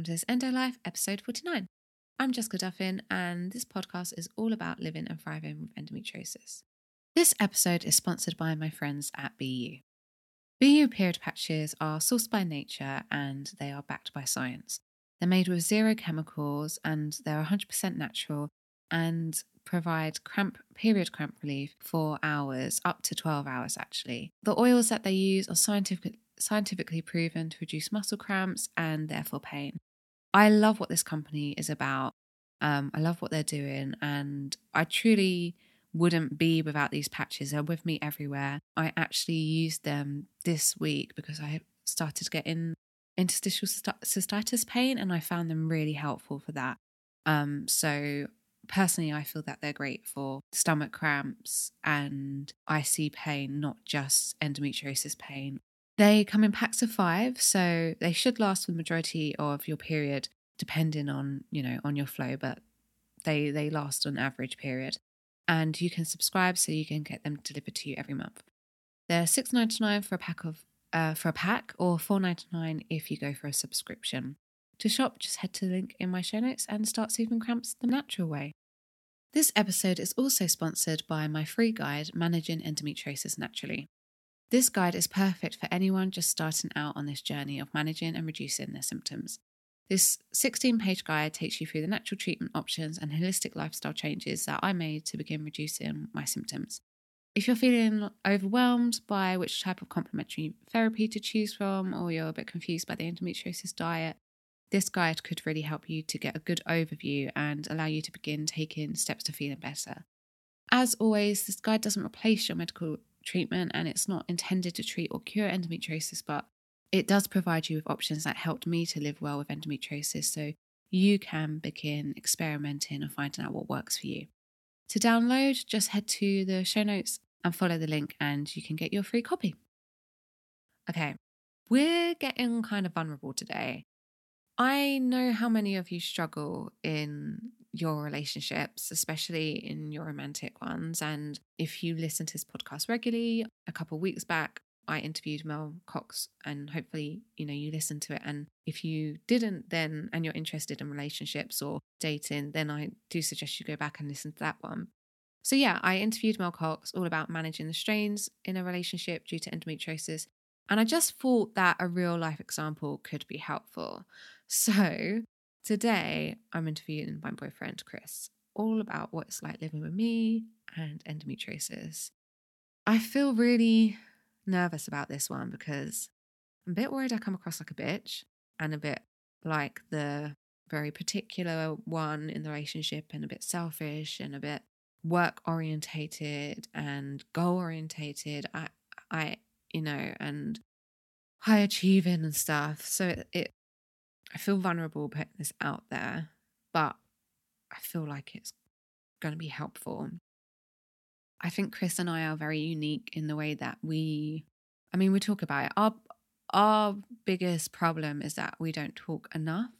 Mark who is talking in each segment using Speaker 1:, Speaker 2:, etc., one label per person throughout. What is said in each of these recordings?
Speaker 1: welcome to this Endo Life episode 49. I'm Jessica Duffin, and this podcast is all about living and thriving with endometriosis. This episode is sponsored by my friends at BeYou. BeYou period patches are sourced by nature and they are backed by science. They're made with zero chemicals and they're 100% natural and provide cramp period cramp relief for hours, up to 12 hours actually. The oils that they use are scientific, scientifically proven to reduce muscle cramps and therefore pain. I love what this company is about. Um, I love what they're doing, and I truly wouldn't be without these patches. They're with me everywhere. I actually used them this week because I started getting interstitial cystitis pain, and I found them really helpful for that. Um, so personally, I feel that they're great for stomach cramps and IC pain, not just endometriosis pain. They come in packs of five, so they should last for the majority of your period, depending on you know on your flow, but they they last on average period. And you can subscribe so you can get them delivered to you every month. They're six ninety nine for a pack of uh, for a pack, or four ninety nine if you go for a subscription. To shop, just head to the link in my show notes and start soothing cramps the natural way. This episode is also sponsored by my free guide, Managing Endometriosis Naturally. This guide is perfect for anyone just starting out on this journey of managing and reducing their symptoms. This 16 page guide takes you through the natural treatment options and holistic lifestyle changes that I made to begin reducing my symptoms. If you're feeling overwhelmed by which type of complementary therapy to choose from, or you're a bit confused by the endometriosis diet, this guide could really help you to get a good overview and allow you to begin taking steps to feeling better. As always, this guide doesn't replace your medical treatment and it's not intended to treat or cure endometriosis, but it does provide you with options that helped me to live well with endometriosis so you can begin experimenting and finding out what works for you. To download, just head to the show notes and follow the link, and you can get your free copy. Okay, we're getting kind of vulnerable today. I know how many of you struggle in your relationships, especially in your romantic ones. And if you listen to this podcast regularly, a couple weeks back, I interviewed Mel Cox, and hopefully, you know, you listened to it. And if you didn't, then and you're interested in relationships or dating, then I do suggest you go back and listen to that one. So, yeah, I interviewed Mel Cox all about managing the strains in a relationship due to endometriosis. And I just thought that a real life example could be helpful. So, today I'm interviewing my boyfriend, Chris, all about what it's like living with me and endometriosis. I feel really nervous about this one because I'm a bit worried I come across like a bitch and a bit like the very particular one in the relationship and a bit selfish and a bit work orientated and goal orientated. I, I, you know, and high achieving and stuff. So it, it I feel vulnerable putting this out there, but I feel like it's going to be helpful. I think Chris and I are very unique in the way that we, I mean, we talk about it. Our, our biggest problem is that we don't talk enough.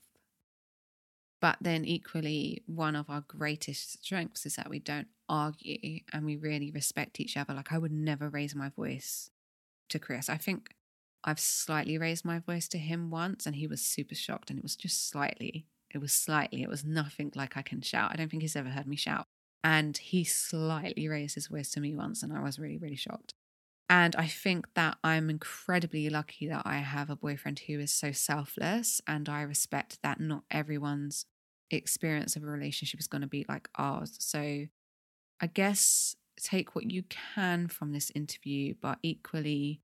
Speaker 1: But then, equally, one of our greatest strengths is that we don't argue and we really respect each other. Like, I would never raise my voice to Chris. I think I've slightly raised my voice to him once and he was super shocked and it was just slightly. It was slightly. It was nothing like I can shout. I don't think he's ever heard me shout. And he slightly raised his voice to me once and I was really, really shocked. And I think that I'm incredibly lucky that I have a boyfriend who is so selfless. And I respect that not everyone's experience of a relationship is going to be like ours. So I guess take what you can from this interview, but equally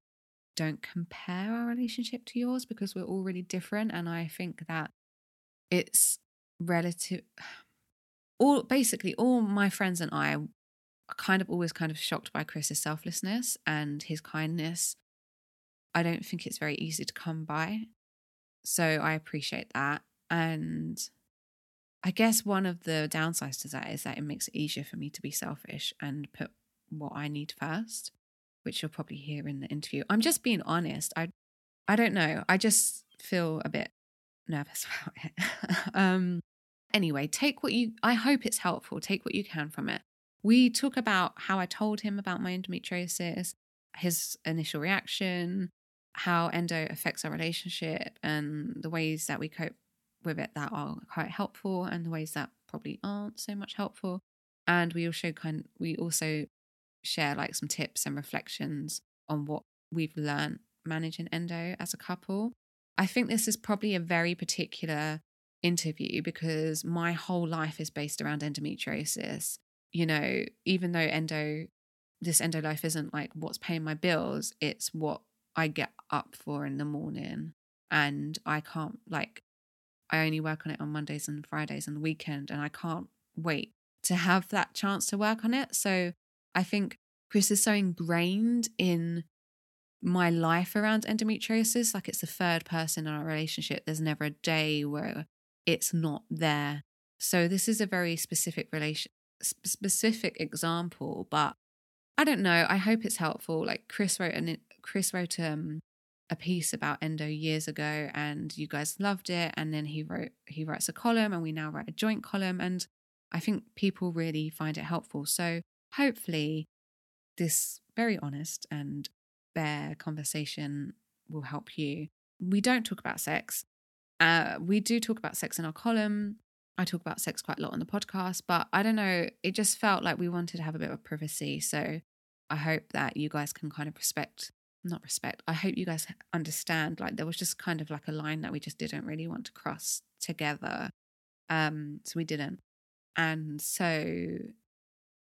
Speaker 1: don't compare our relationship to yours because we're all really different. And I think that it's relative. All basically, all my friends and I are kind of always kind of shocked by Chris's selflessness and his kindness. I don't think it's very easy to come by. So I appreciate that. And I guess one of the downsides to that is that it makes it easier for me to be selfish and put what I need first which you'll probably hear in the interview. I'm just being honest. I I don't know. I just feel a bit nervous about it. um anyway, take what you I hope it's helpful. Take what you can from it. We talk about how I told him about my endometriosis, his initial reaction, how endo affects our relationship and the ways that we cope with it that are quite helpful and the ways that probably aren't so much helpful. And we also kind we also share like some tips and reflections on what we've learned managing endo as a couple. I think this is probably a very particular interview because my whole life is based around endometriosis. You know, even though endo this endo life isn't like what's paying my bills, it's what I get up for in the morning. And I can't like I only work on it on Mondays and Fridays and the weekend and I can't wait to have that chance to work on it. So I think Chris is so ingrained in my life around endometriosis. Like it's the third person in our relationship. There's never a day where it's not there. So this is a very specific relation, specific example, but I don't know. I hope it's helpful. Like Chris wrote an Chris wrote um, a piece about endo years ago, and you guys loved it. And then he wrote he writes a column, and we now write a joint column, and I think people really find it helpful. So hopefully, this very honest and bare conversation will help you. We don't talk about sex. Uh, we do talk about sex in our column. I talk about sex quite a lot on the podcast, but I don't know. It just felt like we wanted to have a bit of privacy. So I hope that you guys can kind of respect, not respect, I hope you guys understand. Like there was just kind of like a line that we just didn't really want to cross together. Um, so we didn't. And so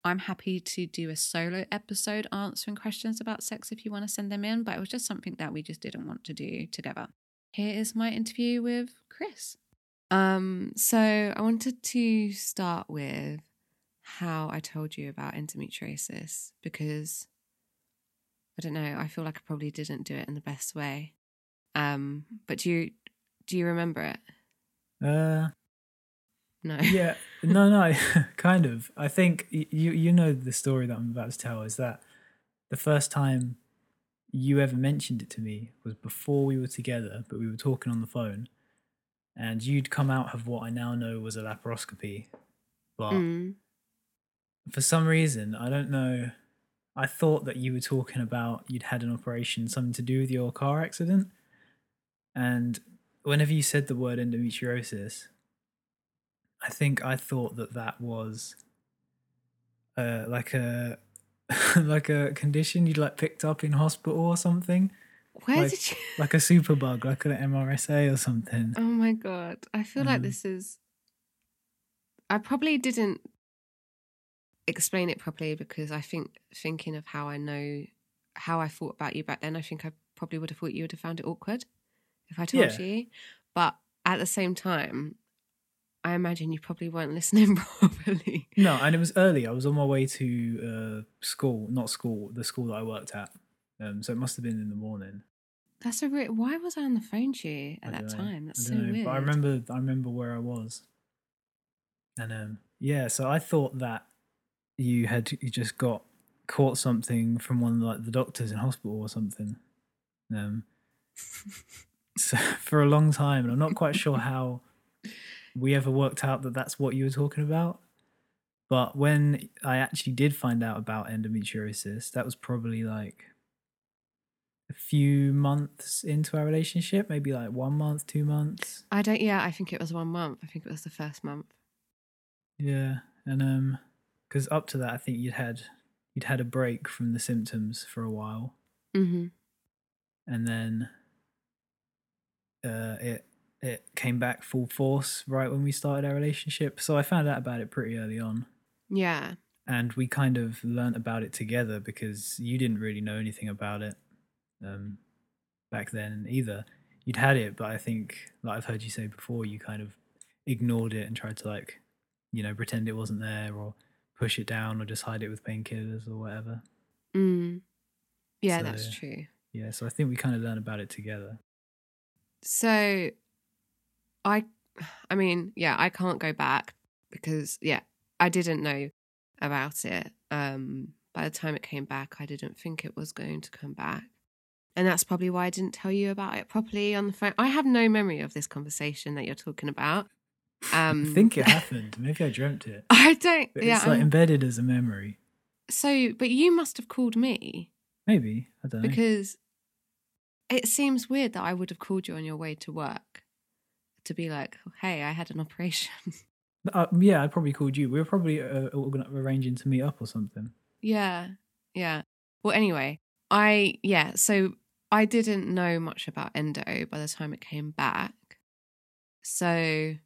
Speaker 1: I'm happy to do a solo episode answering questions about sex if you want to send them in, but it was just something that we just didn't want to do together. Here is my interview with Chris. Um, so I wanted to start with how I told you about endometriosis because I don't know, I feel like I probably didn't do it in the best way. Um, but do you do you remember it?
Speaker 2: Uh
Speaker 1: no.
Speaker 2: yeah, no, no, kind of. I think you you know the story that I'm about to tell is that the first time you ever mentioned it to me was before we were together, but we were talking on the phone, and you'd come out of what I now know was a laparoscopy, but
Speaker 1: Mm.
Speaker 2: for some reason I don't know. I thought that you were talking about you'd had an operation, something to do with your car accident, and whenever you said the word endometriosis, I think I thought that that was uh, like a like a condition you'd like picked up in hospital or something,
Speaker 1: Where
Speaker 2: like-
Speaker 1: did you
Speaker 2: like a superbug, like an MRSA or something.
Speaker 1: Oh my god. I feel like
Speaker 2: Um,
Speaker 1: this is I probably didn't explain it properly because I think thinking of how I know how I thought about you back then, I think I probably would have thought you would have found it awkward if I told
Speaker 2: Yeah.
Speaker 1: you. But at the same time, I imagine you probably weren't listening properly.
Speaker 2: No, and it was early. I was on my way to uh, school, not school, the school that I worked at. Um, so it must have been in the morning.
Speaker 1: That's a re- why was I on the phone to you at that
Speaker 2: know.
Speaker 1: time? That's
Speaker 2: I
Speaker 1: so
Speaker 2: know,
Speaker 1: weird.
Speaker 2: But I remember, I remember where I was. And um, yeah, so I thought that you had you just got caught something from one of like the doctors in hospital or something. Um, so for a long time, and I'm not quite sure how we ever worked out that that's what you were talking about. But when I actually did find out about endometriosis, that was probably like a few months into our relationship, maybe like one month, two months.
Speaker 1: I don't yeah, I think it was one month. I think it was the first month.
Speaker 2: Yeah, and um, because up to that, I think you'd had you'd had a break from the symptoms for a while,
Speaker 1: Mm-hmm.
Speaker 2: and then uh, it it came back full force right when we started our relationship. So I found out about it pretty early on,
Speaker 1: Yeah.
Speaker 2: and we kind of learnt about it together because you didn't really know anything about it um, back then either. You'd had it, but I think, like I've heard you say before, you kind of ignored it and tried to like, you know, pretend it wasn't there or push it down or just hide it with painkillers or whatever.
Speaker 1: Mm. Yeah, that's true.
Speaker 2: Yeah, so I think we kind of learned about it together.
Speaker 1: So I I mean, yeah, I can't go back because yeah, I didn't know about it. Um by the time it came back, I didn't think it was going to come back. And that's probably why I didn't tell you about it properly on the phone. I have no memory of this conversation that you're talking about. Um
Speaker 2: I think it happened. Maybe I dreamt it.
Speaker 1: I don't
Speaker 2: But
Speaker 1: yeah.
Speaker 2: it's like
Speaker 1: I'm-
Speaker 2: embedded as a memory.
Speaker 1: so but you must have called me
Speaker 2: Maybe. I don't know.
Speaker 1: because it seems weird that I would have called you on your way to work to be like, "Hey, I had an operation."
Speaker 2: Uh, yeah, I probably called you. We were probably uh, arranging to meet up or something.
Speaker 1: yeah, yeah. Well, anyway, I yeah. So I didn't know much about endo by the time it came back, so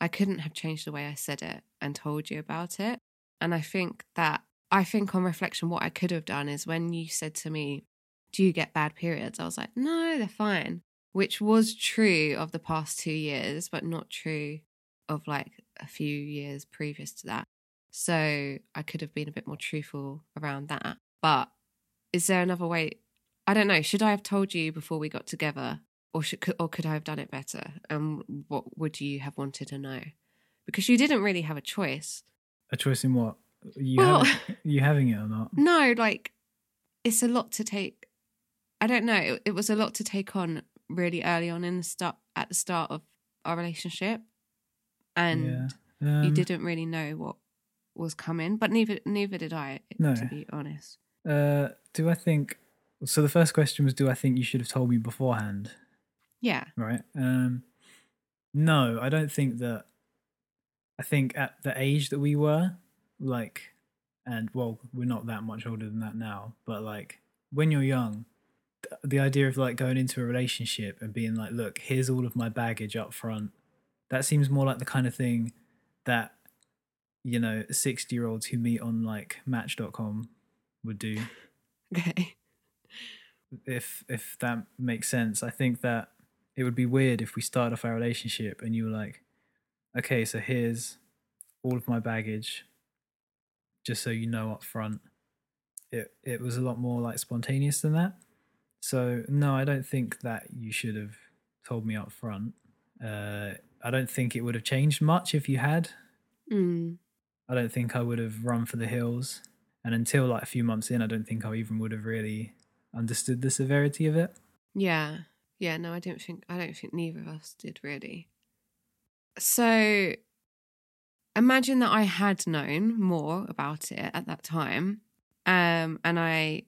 Speaker 1: I couldn't have changed the way I said it and told you about it. And I think that I think on reflection, what I could have done is when you said to me, "Do you get bad periods?" I was like, "No, they're fine," which was true of the past two years, but not true of like a few years previous to that. So I could have been a bit more truthful around that. But is there another way? I don't know. Should I have told you before we got together, or should or could I have done it better? And what would you have wanted to know? Because you didn't really have a choice.
Speaker 2: A choice in what? You
Speaker 1: Well-
Speaker 2: having, you having it or not?
Speaker 1: No, like it's a lot to take. I don't know. It, it was a lot to take on really early on in the start at the start of our relationship, and
Speaker 2: yeah.
Speaker 1: you
Speaker 2: Um,
Speaker 1: didn't really know what was coming. But neither neither did I,
Speaker 2: No.
Speaker 1: to be honest.
Speaker 2: Uh, do I think? So the first question was, do I think you should have told me beforehand?
Speaker 1: Yeah,
Speaker 2: Right. Um, no, I don't think that. I think at the age that we were, like, and well, we're not that much older than that now, but like when you're young, the idea of like going into a relationship and being like, look, here's all of my baggage up front, that seems more like the kind of thing that, you know, 60 year olds who meet on like match.com would do
Speaker 1: okay.
Speaker 2: if if that makes sense. I think that it would be weird if we start off our relationship and you were like, okay, so here's all of my baggage, just so you know up front. It it was a lot more like spontaneous than that. So no, I don't think that you should have told me up front. Uh, I don't think it would have changed much if you had.
Speaker 1: Mm.
Speaker 2: I don't think I would have run for the hills. And until like a few months in, I don't think I even would have really understood the severity of it.
Speaker 1: Yeah. Yeah, no, I don't think I don't think neither of us did really. So imagine that I had known more about it at that time. Um and I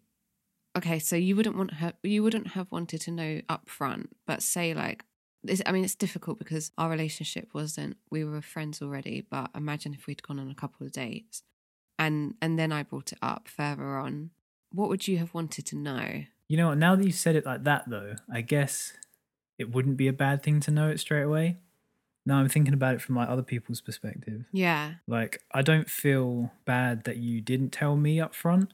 Speaker 1: okay, so you wouldn't want her you wouldn't have wanted to know up front, but say like this I mean it's difficult because our relationship wasn't we were friends already, but imagine if we'd gone on a couple of dates and and then I brought it up further on. What would you have wanted to know?
Speaker 2: You know what? Now that you've said it like that, though, I guess it wouldn't be a bad thing to know it straight away. Now I'm thinking about it from like other people's perspective.
Speaker 1: Yeah.
Speaker 2: Like I don't feel bad that you didn't tell me up front,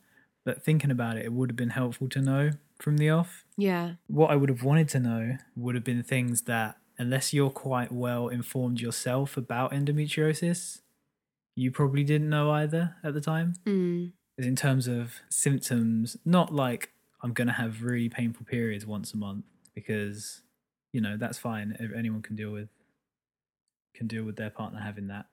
Speaker 2: but thinking about it, it would have been helpful to know from the off.
Speaker 1: Yeah.
Speaker 2: What I would have wanted to know would have been things that, unless you're quite well informed yourself about endometriosis, you probably didn't know either at the time.
Speaker 1: Mm.
Speaker 2: in terms of symptoms, not like I'm going to have really painful periods once a month because, you know, that's fine. Ev- Anyone can deal with can deal with their partner having that.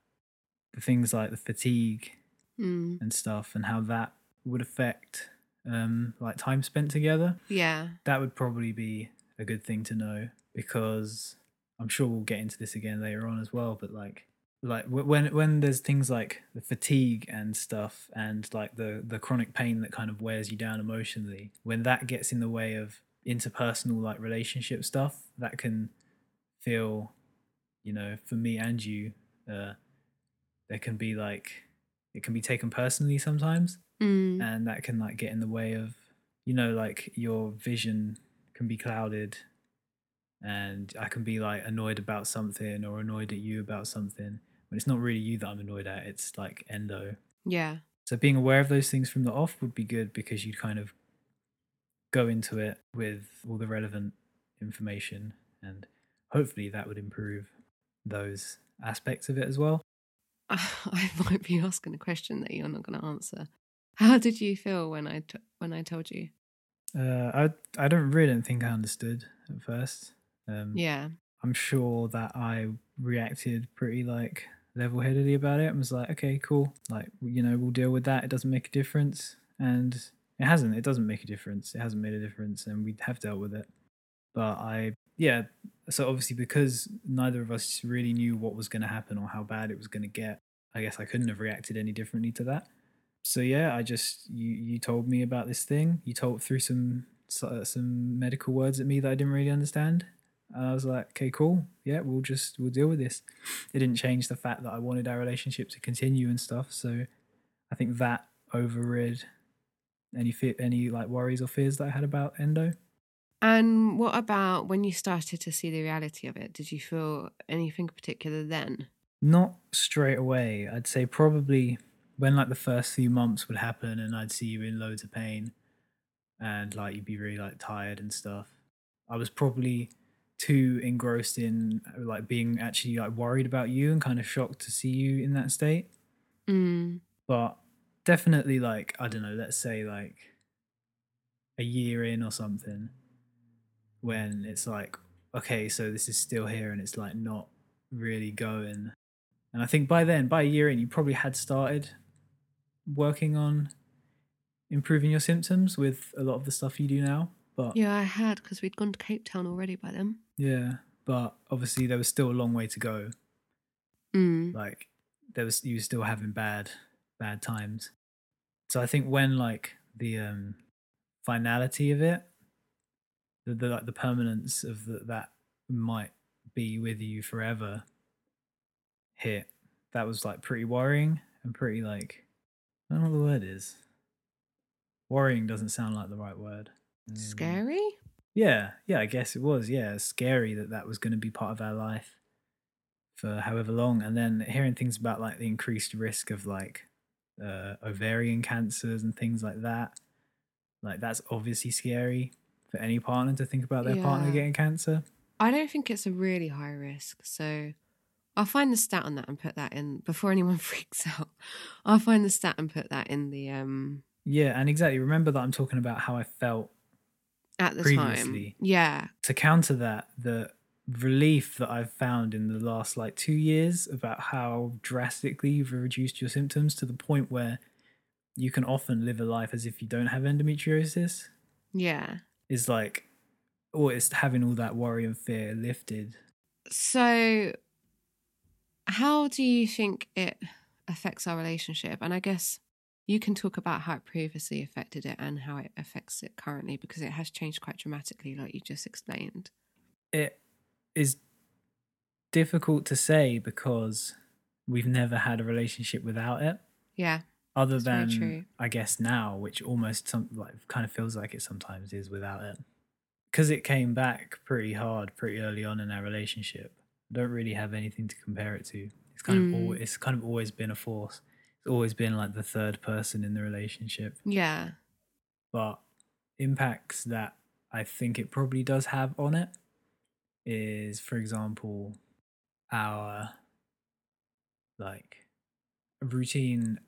Speaker 2: The things like the fatigue
Speaker 1: Mm.
Speaker 2: and stuff and how that would affect um like time spent together,
Speaker 1: Yeah.
Speaker 2: that would probably be a good thing to know because I'm sure we'll get into this again later on as well, but like like when when there's things like the fatigue and stuff and like the the chronic pain that kind of wears you down emotionally when that gets in the way of interpersonal like relationship stuff that can feel you know for me and you uh there can be like it can be taken personally sometimes
Speaker 1: Mm.
Speaker 2: and that can like get in the way of you know like your vision can be clouded and i can be like annoyed about something or annoyed at you about something when it's not really you that i'm annoyed at it's like endo
Speaker 1: Yeah.
Speaker 2: so being aware of those things from the off would be good because you'd kind of go into it with all the relevant information and hopefully that would improve those aspects of it as well
Speaker 1: I might be asking a question that you're not going to answer. How did you feel when I t- when I told you?
Speaker 2: uh, i i don't really don't think i understood at first um,
Speaker 1: Yeah.
Speaker 2: I'm sure that I reacted pretty like level headedly about it and was like, okay, cool. Like, you know, we'll deal with that. It doesn't make a difference. And it hasn't. It doesn't make a difference. It hasn't made a difference. And we have dealt with it. But I, yeah. So obviously, because neither of us really knew what was going to happen or how bad it was going to get, I guess I couldn't have reacted any differently to that. So yeah, I just you you told me about this thing. You told through some uh, some medical words at me that I didn't really understand. And I was like, okay, cool. Yeah, we'll just we'll deal with this. It didn't change the fact that I wanted our relationship to continue and stuff. So I think that overrid any fear, any like worries or fears that I had about endo.
Speaker 1: And what about when you started to see the reality of it? Did you feel anything particular then?
Speaker 2: Not straight away. I'd say probably when like the first few months would happen and I'd see you in loads of pain and like you'd be really like tired and stuff. I was probably too engrossed in like being actually like worried about you and kind of shocked to see you in that state.
Speaker 1: Mm.
Speaker 2: But definitely like I don't know, let's say like a year in or something when it's like okay, so this is still here and it's like not really going. And I think by then, by a year in, you probably had started working on improving your symptoms with a lot of the stuff you do now. But
Speaker 1: Yeah, I had because we'd gone to Cape Town already by then.
Speaker 2: yeah, but obviously there was still a long way to go.
Speaker 1: Mm.
Speaker 2: Like there was you were still having bad bad times. So I think when like the um finality of it, the, the like the permanence of the, that might be with you forever hit, that was like pretty worrying and pretty like I don't know what the word is. Worrying doesn't sound like the right word. Um,
Speaker 1: Scary?
Speaker 2: yeah, yeah, I guess it was. Yeah, scary that that was going to be part of our life for however long, and then hearing things about like the increased risk of like uh, ovarian cancers and things like that. Like that's obviously scary for any partner to think about their partner getting cancer.
Speaker 1: I don't think it's a really high risk. So I'll find the stat on that and put that in before anyone freaks out. I'll find the stat and put that in the um
Speaker 2: Yeah, and exactly. Remember that I'm talking about how I felt
Speaker 1: at the
Speaker 2: Previously.
Speaker 1: time. Yeah.
Speaker 2: to counter that, the relief that I've found in the last like two years about how drastically you've reduced your symptoms to the point where you can often live a life as if you don't have endometriosis
Speaker 1: Yeah.
Speaker 2: is like, or it's having all that worry and fear lifted.
Speaker 1: So how do you think it affects our relationship? And I guess you can talk about how it previously affected it and how it affects it currently because it has changed quite dramatically, like you just explained.
Speaker 2: It is difficult to say because we've never had a relationship without it.
Speaker 1: Yeah.
Speaker 2: other than. I guess now, which almost some like kind of feels like it sometimes is without it, because it came back pretty hard pretty early on in our relationship. Don't really have anything to compare it to. It's kind of
Speaker 1: Mm.
Speaker 2: always, it's kind of always been a force. It's always been like the third person in the relationship,
Speaker 1: Yeah.
Speaker 2: but impacts that I think it probably does have on it is, for example, our like routine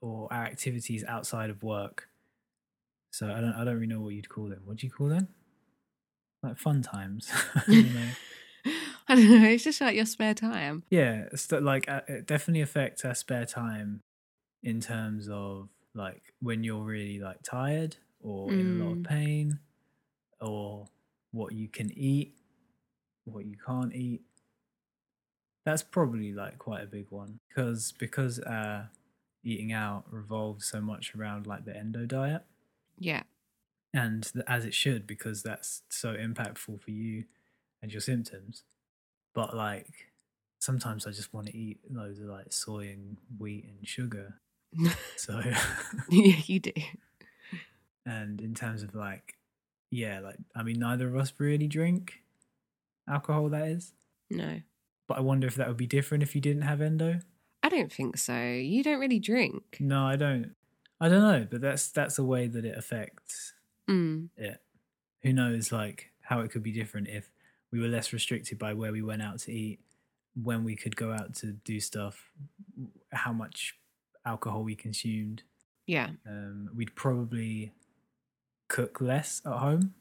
Speaker 2: or our activities outside of work. So I don't I don't really know what you'd call them. What do you call them? Like fun times. I don't know.
Speaker 1: I don't know. It's just like your spare time.
Speaker 2: yeah, it's like uh, it definitely affects our spare time in terms of like when you're really like tired or in a lot of
Speaker 1: Mm.
Speaker 2: pain or what you can eat, what you can't eat. That's probably like quite a big one because because uh eating out revolves so much around like the endo diet
Speaker 1: Yeah.
Speaker 2: and as it should because that's so impactful for you and your symptoms but like sometimes i just want to eat loads of like soy and wheat and sugar so
Speaker 1: yeah, you do.
Speaker 2: and in terms of like yeah like i mean neither of us really drink alcohol that is
Speaker 1: No.
Speaker 2: but i wonder if that would be different if you didn't have endo
Speaker 1: I don't think so. You don't really drink.
Speaker 2: no i don't i don't know but that's that's a way that it affects
Speaker 1: Mm.
Speaker 2: it. Who knows, like how it could be different if we were less restricted by where we went out to eat, when we could go out to do stuff, how much alcohol we consumed.
Speaker 1: Yeah.
Speaker 2: Um, we'd probably cook less at home,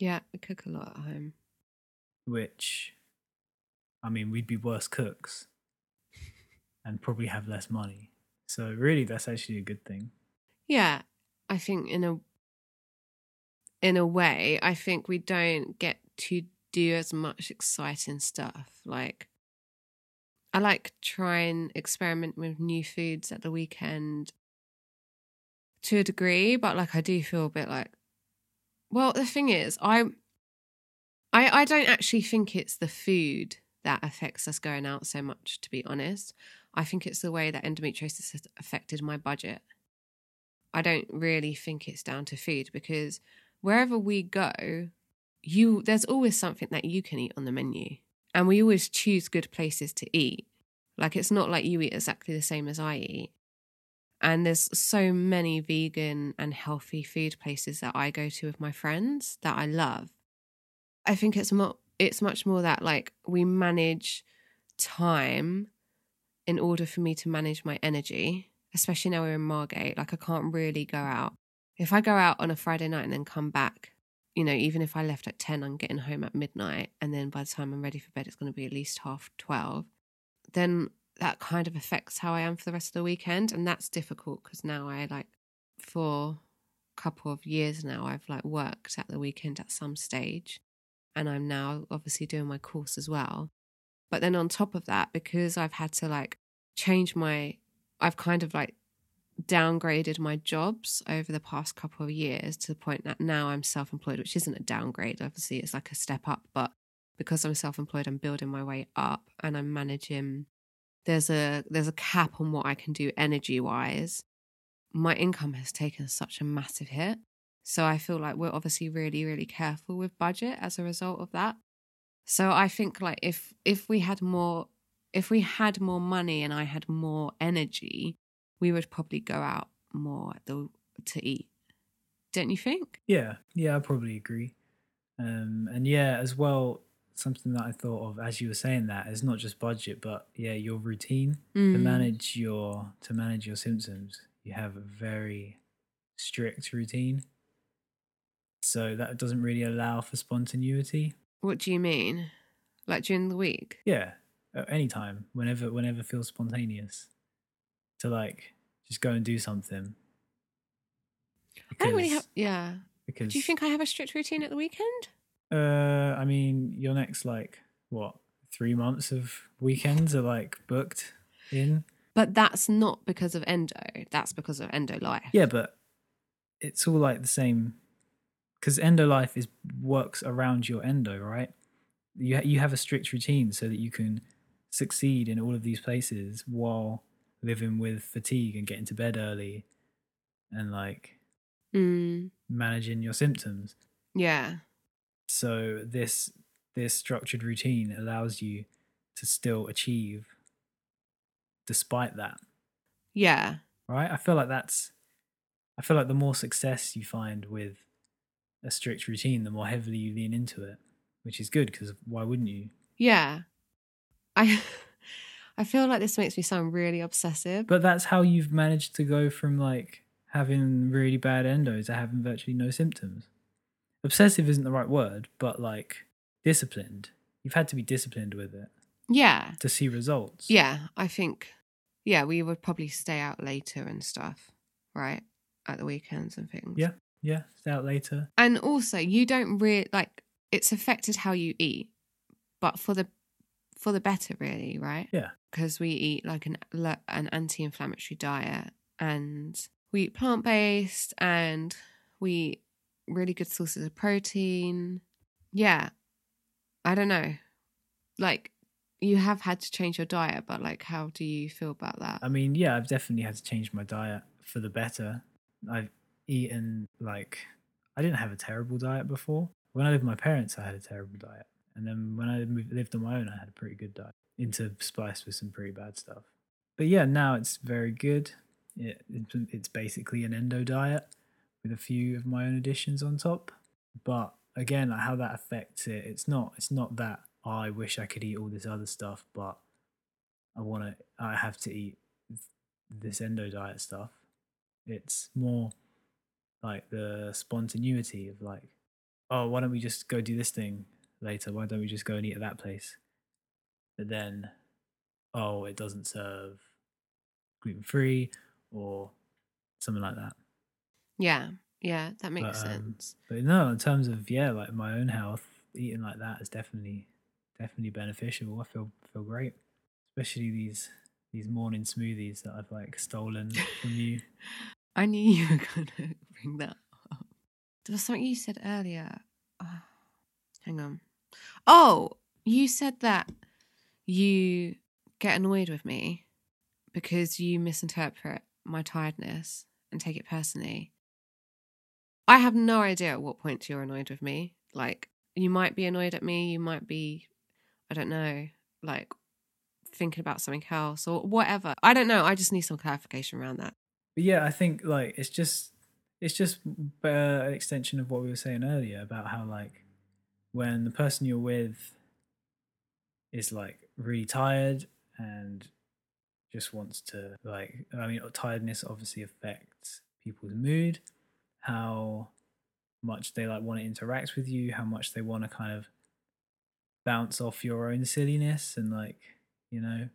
Speaker 1: Yeah. We cook a lot at home.
Speaker 2: which, I mean, we'd be worse cooks and probably have less money. So really, that's actually a good thing.
Speaker 1: Yeah. I think in a in a way, I think we don't get to do as much exciting stuff. Like I like try and experiment with new foods at the weekend to a degree, but like I do feel a bit like well, the thing is, I I, I don't actually think it's the food that affects us going out so much, to be honest. I think it's the way that endometriosis has affected my budget. I don't really think it's down to food because wherever we go, you there's always something that you can eat on the menu. And we always choose good places to eat. Like it's not like you eat exactly the same as I eat. And there's so many vegan and healthy food places that I go to with my friends that I love. I think it's more it's much more that like we manage time in order for me to manage my energy, especially now we're in Margate. Like I can't really go out. If I go out on a Friday night and then come back, you know, even if I left at 10, I'm getting home at midnight. And then by the time I'm ready for bed, it's going to be at least half 12. Then that kind of affects how I am for the rest of the weekend. And that's difficult because now I like, for a couple of years now, I've like worked at the weekend at some stage. And I'm now obviously doing my course as well. But then on top of that, because I've had to like change my, I've kind of like downgraded my jobs over the past couple of years to the point that now I'm self employed, which isn't a downgrade. Obviously, it's like a step up. But because I'm self employed, I'm building my way up and I'm managing. There's a there's a cap on what I can do energy wise. My income has taken such a massive hit. So I feel like we're obviously really, really careful with budget as a result of that. So I think like if if we had more if we had more money and I had more energy, we would probably go out more the, to eat. Don't you think?
Speaker 2: Yeah, yeah, I probably agree. Um, and yeah, as well, something that I thought of as you were saying that is not just budget, but yeah, your routine to
Speaker 1: Mm.
Speaker 2: manage your to manage your symptoms. You have a very strict routine, so that doesn't really allow for spontaneity.
Speaker 1: What do you mean? Like during the week?
Speaker 2: Yeah, at any time, whenever whenever feels spontaneous, to like just go and do something.
Speaker 1: I don't really have. Yeah.
Speaker 2: Because
Speaker 1: Do you think I have a strict routine at the weekend?
Speaker 2: Uh, I mean, your next like what three months of weekends are like booked in.
Speaker 1: But that's not because of endo. That's because of endo life.
Speaker 2: Yeah, but it's all like the same because endo life is works around your endo, right? You ha- you have a strict routine so that you can succeed in all of these places while living with fatigue and getting to bed early and like
Speaker 1: Mm,
Speaker 2: managing your symptoms.
Speaker 1: yeah.
Speaker 2: So this this structured routine allows you to still achieve despite that,
Speaker 1: Yeah.
Speaker 2: right? I feel like that's I feel like the more success you find with a strict routine, the more heavily you lean into it, which is good because why wouldn't you?
Speaker 1: Yeah. I I feel like this makes me sound really obsessive.
Speaker 2: But that's how you've managed to go from like having really bad endo to having virtually no symptoms. Obsessive isn't the right word, but like disciplined. You've had to be disciplined with it
Speaker 1: yeah.
Speaker 2: to see results.
Speaker 1: Yeah, I think yeah, we would probably stay out later and stuff, right? At the weekends and things.
Speaker 2: Yeah. Yeah, stay out later.
Speaker 1: And also, you don't really like it's affected how you eat, but for the for the better, really, right?
Speaker 2: Yeah.
Speaker 1: Because we eat like an an anti-inflammatory diet, and we eat plant based, and we eat really good sources of protein. Yeah, I don't know. Like, you have had to change your diet, but like, how do you feel about that?
Speaker 2: I mean, yeah, I've definitely had to change my diet for the better. I've eaten like I didn't have a terrible diet before. When I lived with my parents, I had a terrible diet, and then when I lived on my own, I had a pretty good diet, interspliced with some pretty bad stuff. But yeah, now it's very good. It, it's, basically an endo diet with a few of my own additions on top. But again, like how that affects it, it's not. It's not that "Oh, I wish I could eat all this other stuff, but I want to. I have to eat this endo diet stuff. It's more like the spontaneity of like, oh, why don't we just go do this thing later? Why don't we just go and eat at that place? But then, oh, it doesn't serve gluten free or something like that.
Speaker 1: Yeah, yeah, that makes
Speaker 2: But, um,
Speaker 1: sense.
Speaker 2: But no, in terms of yeah, like my own health, eating like that is definitely definitely beneficial. I feel feel great, especially these these morning smoothies that I've like stolen from you.
Speaker 1: I knew you were going to bring that up. There was something you said earlier. Oh, hang on. Oh, you said that you get annoyed with me because you misinterpret my tiredness and take it personally. I have no idea at what point you're annoyed with me. Like, you might be annoyed at me, you might be, I don't know, like thinking about something else or whatever. I don't know. I just need some clarification around that.
Speaker 2: But yeah, I think like it's just it's just uh, an extension of what we were saying earlier about how like when the person you're with is like really tired and just wants to like I mean tiredness obviously affects people's mood, how much they like want to interact with you, how much they want to kind of bounce off your own silliness and like, you know,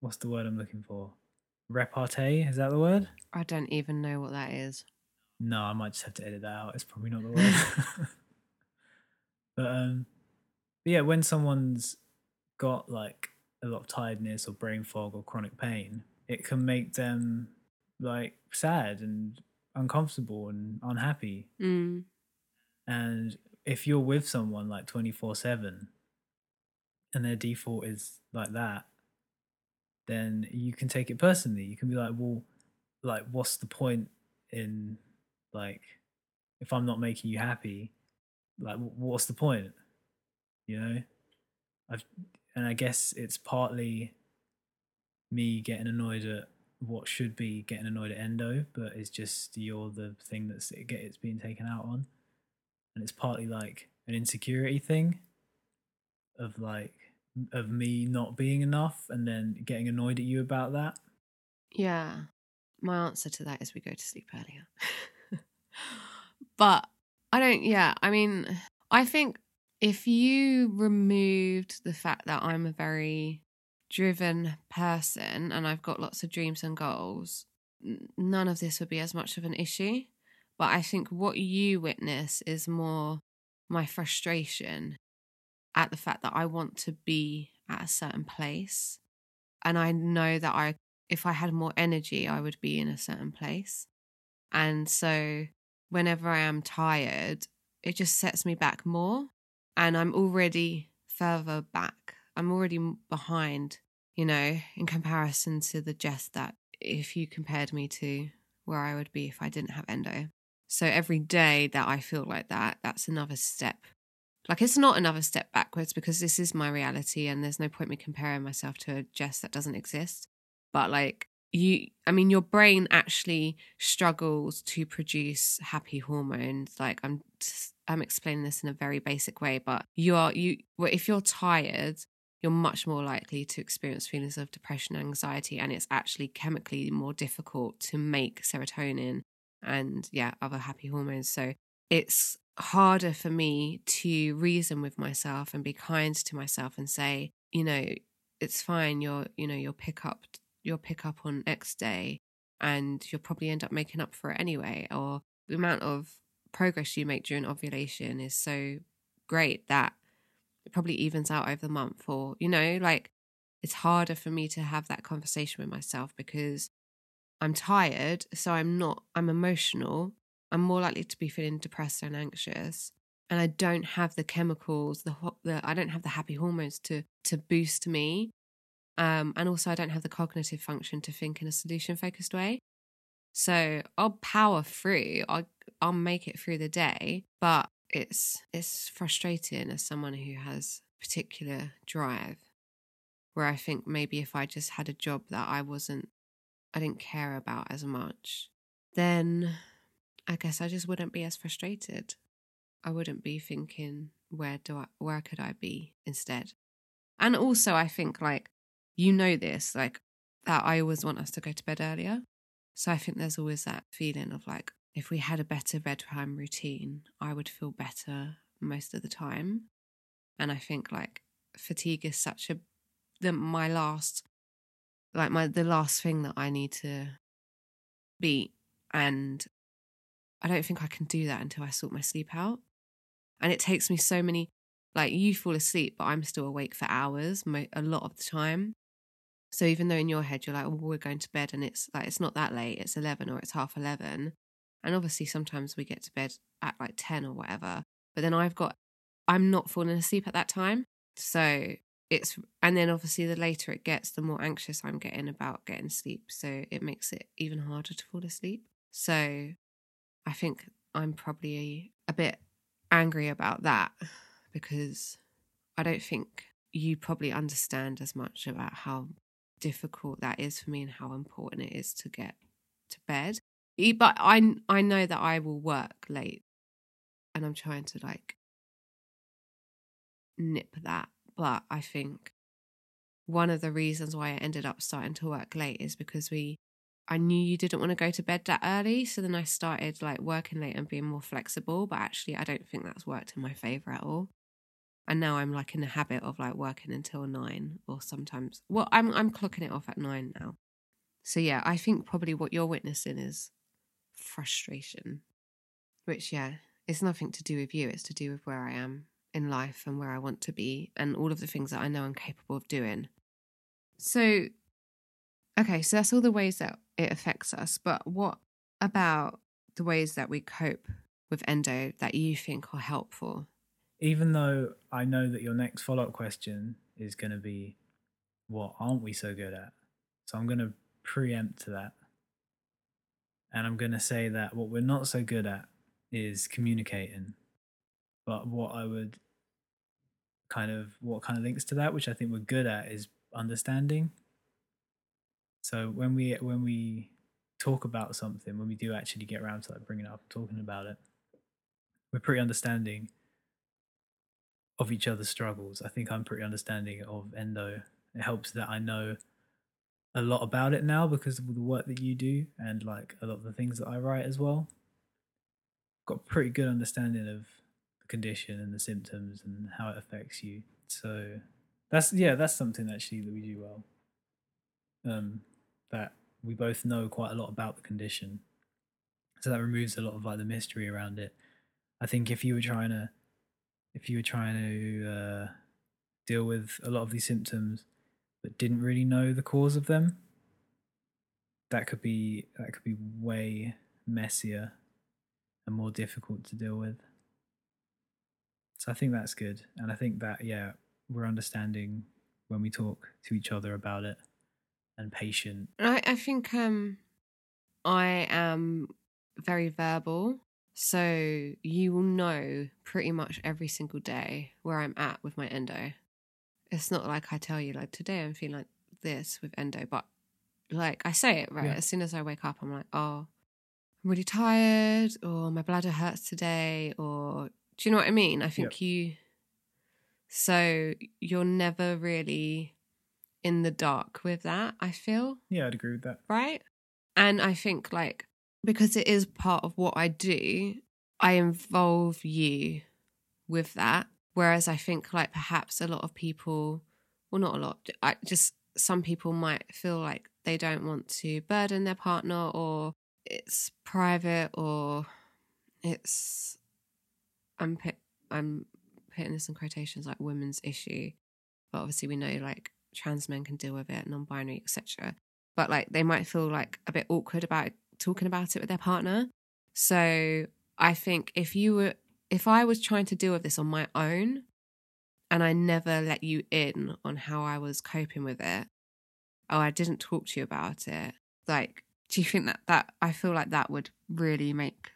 Speaker 2: what's the word I'm looking for? Repartee, is that the word?
Speaker 1: I don't even know what that is.
Speaker 2: No, I might just have to edit that out. It's probably not the word. but um but yeah, when someone's got like a lot of tiredness or brain fog or chronic pain, it can make them like sad and uncomfortable and unhappy.
Speaker 1: Mm.
Speaker 2: And if you're with someone like 24 7 and their default is like that, then you can take it personally. You can be like, well, like, what's the point in like, if I'm not making you happy, like, what's the point? You know, I've, and I guess it's partly me getting annoyed at what should be getting annoyed at endo, but it's just you're the thing that's it it's being taken out on, and it's partly like an insecurity thing of like of me not being enough and then getting annoyed at you about that.
Speaker 1: Yeah. My answer to that is we go to sleep earlier. but I don't, yeah, I mean, I think if you removed the fact that I'm a very driven person and I've got lots of dreams and goals, none of this would be as much of an issue. But I think what you witness is more my frustration at the fact that I want to be at a certain place. And I know that I, if I had more energy, I would be in a certain place. And so whenever I am tired, it just sets me back more. And I'm already further back. I'm already behind, you know, in comparison to the Jess that if you compared me to where I would be if I didn't have endo. So every day that I feel like that, that's another step like it's not another step backwards because this is my reality and there's no point me comparing myself to a Jess that doesn't exist. But like you I mean your brain actually struggles to produce happy hormones. Like I'm I'm explaining this in a very basic way, but you are you well, if you're tired, you're much more likely to experience feelings of depression anxiety and it's actually chemically more difficult to make serotonin and yeah, other happy hormones. So it's harder for me to reason with myself and be kind to myself and say, you know, it's fine. You're, you know, you'll pick up, you'll pick up on X day, and you'll probably end up making up for it anyway. Or the amount of progress you make during ovulation is so great that it probably evens out over the month. Or you know, like it's harder for me to have that conversation with myself because I'm tired, so I'm not. I'm emotional, I'm more likely to be feeling depressed and anxious. And I don't have the chemicals, the, the I don't have the happy hormones to to boost me. Um, and also, I don't have the cognitive function to think in a solution focused way. So I'll power through. I'll I'll make it through the day, but it's it's frustrating as someone who has particular drive. Where I think maybe if I just had a job that I wasn't, I didn't care about as much, then I guess I just wouldn't be as frustrated. I wouldn't be thinking, where do I, where could I be instead? And also, I think like, you know, this, like, that I always want us to go to bed earlier. So I think there's always that feeling of like, if we had a better bedtime routine, I would feel better most of the time. And I think like fatigue is such a, the, my last, like my, the last thing that I need to beat. And I don't think I can do that until I sort my sleep out. And it takes me so many, like, you fall asleep, but I'm still awake for hours a lot of the time. So even though in your head you're like, oh, we're going to bed and it's like, it's not that late, it's 11 or it's half 11. And obviously sometimes we get to bed at like 10 or whatever. But then I've got I'm not falling asleep at that time. So it's and then obviously the later it gets, the more anxious I'm getting about getting sleep. So it makes it even harder to fall asleep. So I think I'm probably a bit angry about that because I don't think you probably understand as much about how difficult that is for me and how important it is to get to bed. But I I know that I will work late and I'm trying to like nip that. But I think one of the reasons why I ended up starting to work late is because we I knew you didn't want to go to bed that early. So then I started like working late and being more flexible. But actually, I don't think that's worked in my favor at all. And now I'm like in the habit of like working until nine or sometimes, well, I'm, I'm clocking it off at nine now. So yeah, I think probably what you're witnessing is frustration, which, yeah, it's nothing to do with you. It's to do with where I am in life and where I want to be and all of the things that I know I'm capable of doing. So, okay, so that's all the ways that it affects us. But what about the ways that we cope with endo that you think are helpful?
Speaker 2: Even though I know that your next follow up question is going to be, what aren't we so good at? So I'm going to preempt to that. And I'm going to say that what we're not so good at is communicating. But what I would kind of, what kind of links to that, which I think we're good at, is understanding. So when we when we talk about something, when we do actually get around to like bringing it up talking about it, we're pretty understanding of each other's struggles. I think I'm pretty understanding of endo. It helps that I know a lot about it now because of the work that you do and like a lot of the things that I write as well. Got pretty good understanding of the condition and the symptoms and how it affects you. So that's yeah, that's something actually that we do well. Um, that we both know quite a lot about the condition, so that removes a lot of like the mystery around it. I think if you were trying to, if you were trying to uh, deal with a lot of these symptoms, but didn't really know the cause of them, that could be that could be way messier and more difficult to deal with. So I think that's good, and I think that yeah, we're understanding when we talk to each other about it and patient.
Speaker 1: I, I think um I am very verbal. So you will know pretty much every single day where I'm at with my endo. It's not like I tell you like today I'm feeling like this with endo, but like I say it right yeah. as soon as I wake up, I'm like, oh, I'm really tired, or my bladder hurts today, or do you know what I mean? I think yeah. you. So you're never really in the dark with that, I feel.
Speaker 2: Yeah, I'd agree with that.
Speaker 1: Right? And I think, like, because it is part of what I do, I involve you with that. Whereas I think, like, perhaps a lot of people, well, not a lot, I just some people might feel like they don't want to burden their partner or it's private or it's I'm put, I'm putting this in quotations like women's issue, but obviously we know like trans men can deal with it, non-binary, etc. But like they might feel like a bit awkward about talking about it with their partner. So I think if you were, if I was trying to deal with this on my own, and I never let you in on how I was coping with it, oh, I didn't talk to you about it, like, do you think that that I feel like that would really make